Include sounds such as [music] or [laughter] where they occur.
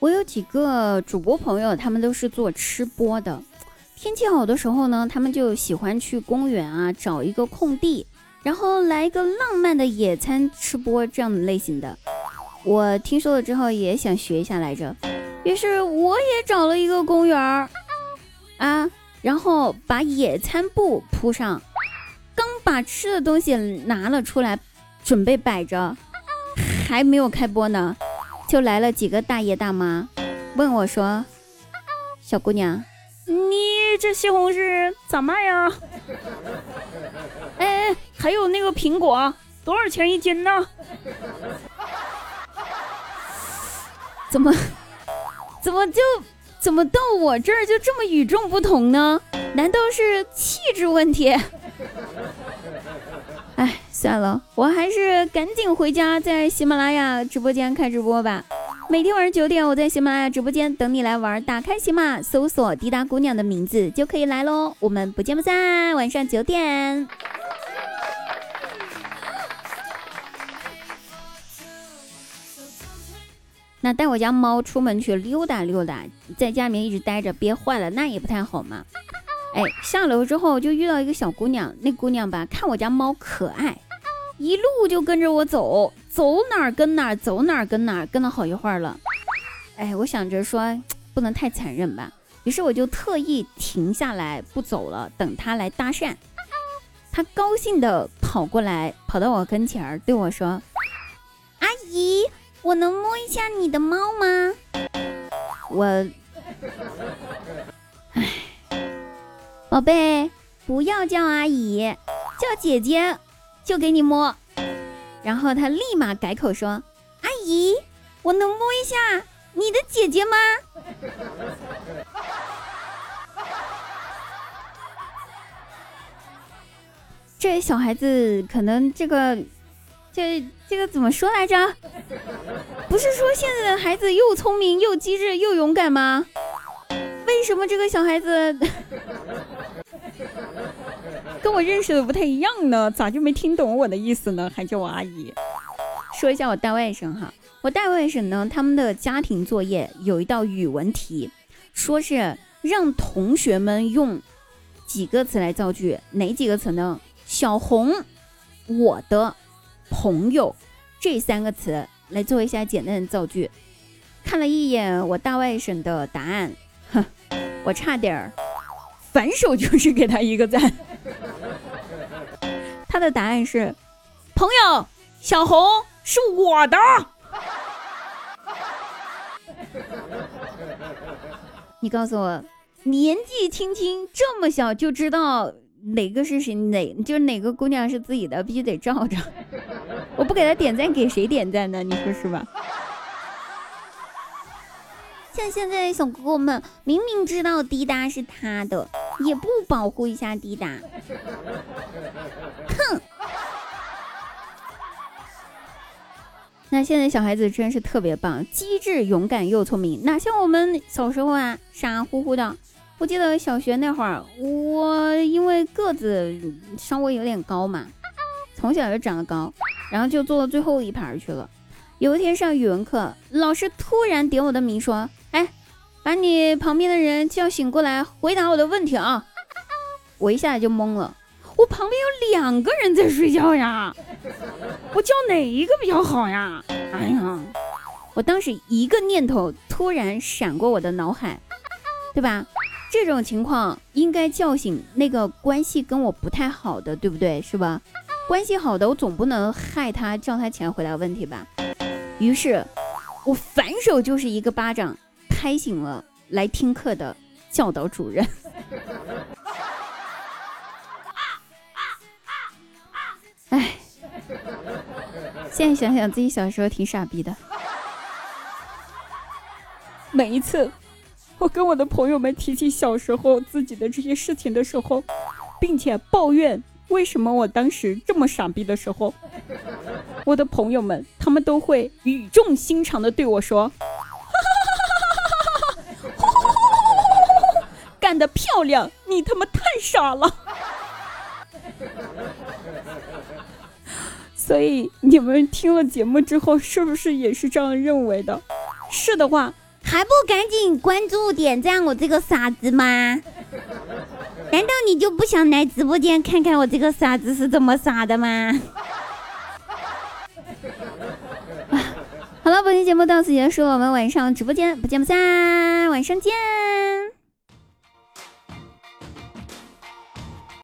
我有几个主播朋友，他们都是做吃播的。天气好的时候呢，他们就喜欢去公园啊，找一个空地，然后来一个浪漫的野餐吃播这样的类型的。我听说了之后也想学一下来着，于是我也找了一个公园儿啊，然后把野餐布铺上，刚把吃的东西拿了出来，准备摆着，还没有开播呢。就来了几个大爷大妈，问我说：“小姑娘，你这西红柿咋卖呀？[laughs] 哎，还有那个苹果多少钱一斤呢？[laughs] 怎么，怎么就怎么到我这儿就这么与众不同呢？难道是气质问题？”算了，我还是赶紧回家，在喜马拉雅直播间开直播吧。每天晚上九点，我在喜马拉雅直播间等你来玩。打开喜马，搜索“滴答姑娘”的名字就可以来喽。我们不见不散，晚上九点。那带我家猫出门去溜达溜达，在家里面一直待着憋坏了，那也不太好嘛。哎，下楼之后就遇到一个小姑娘，那姑娘吧看我家猫可爱，一路就跟着我走，走哪儿跟哪儿，走哪儿跟哪儿，跟了好一会儿了。哎，我想着说 [tsk] 不能太残忍吧，于是我就特意停下来不走了，等他来搭讪。他高兴的跑过来，跑到我跟前儿对我说：“阿姨，我能摸一下你的猫吗？”我。宝贝，不要叫阿姨，叫姐姐，就给你摸。然后他立马改口说：“阿姨，我能摸一下你的姐姐吗？” [laughs] 这小孩子可能这个，这这个怎么说来着？不是说现在的孩子又聪明又机智又勇敢吗？为什么这个小孩子？跟我认识的不太一样呢，咋就没听懂我的意思呢？还叫我阿姨。说一下我大外甥哈，我大外甥呢，他们的家庭作业有一道语文题，说是让同学们用几个词来造句，哪几个词呢？小红、我的朋友这三个词来做一下简单的造句。看了一眼我大外甥的答案，哼，我差点儿。反手就是给他一个赞。他的答案是：朋友小红是我的。你告诉我，年纪轻轻这么小就知道哪个是谁，哪就是哪个姑娘是自己的，必须得照着。我不给他点赞，给谁点赞呢？你说是吧？像现在小哥哥们明明知道滴答是他的，也不保护一下滴答，哼！那现在小孩子真是特别棒，机智、勇敢又聪明，哪像我们小时候啊，傻乎乎的。我记得小学那会儿，我因为个子稍微有点高嘛，从小就长得高，然后就坐到最后一排去了。有一天上语文课，老师突然点我的名说。把你旁边的人叫醒过来，回答我的问题啊！我一下子就懵了，我旁边有两个人在睡觉呀，我叫哪一个比较好呀？哎呀，我当时一个念头突然闪过我的脑海，对吧？这种情况应该叫醒那个关系跟我不太好的，对不对？是吧？关系好的，我总不能害他，叫他起来回答问题吧？于是，我反手就是一个巴掌。拍醒了来听课的教导主任。[laughs] 哎，现在想想自己小时候挺傻逼的。每一次我跟我的朋友们提起小时候自己的这些事情的时候，并且抱怨为什么我当时这么傻逼的时候，我的朋友们他们都会语重心长的对我说。干得漂亮！你他妈太傻了。[laughs] 所以你们听了节目之后，是不是也是这样认为的？是的话，还不赶紧关注点赞我这个傻子吗？[laughs] 难道你就不想来直播间看看我这个傻子是怎么傻的吗？[laughs] 好了，本期节目到此结束，我们晚上直播间不见不散，晚上见。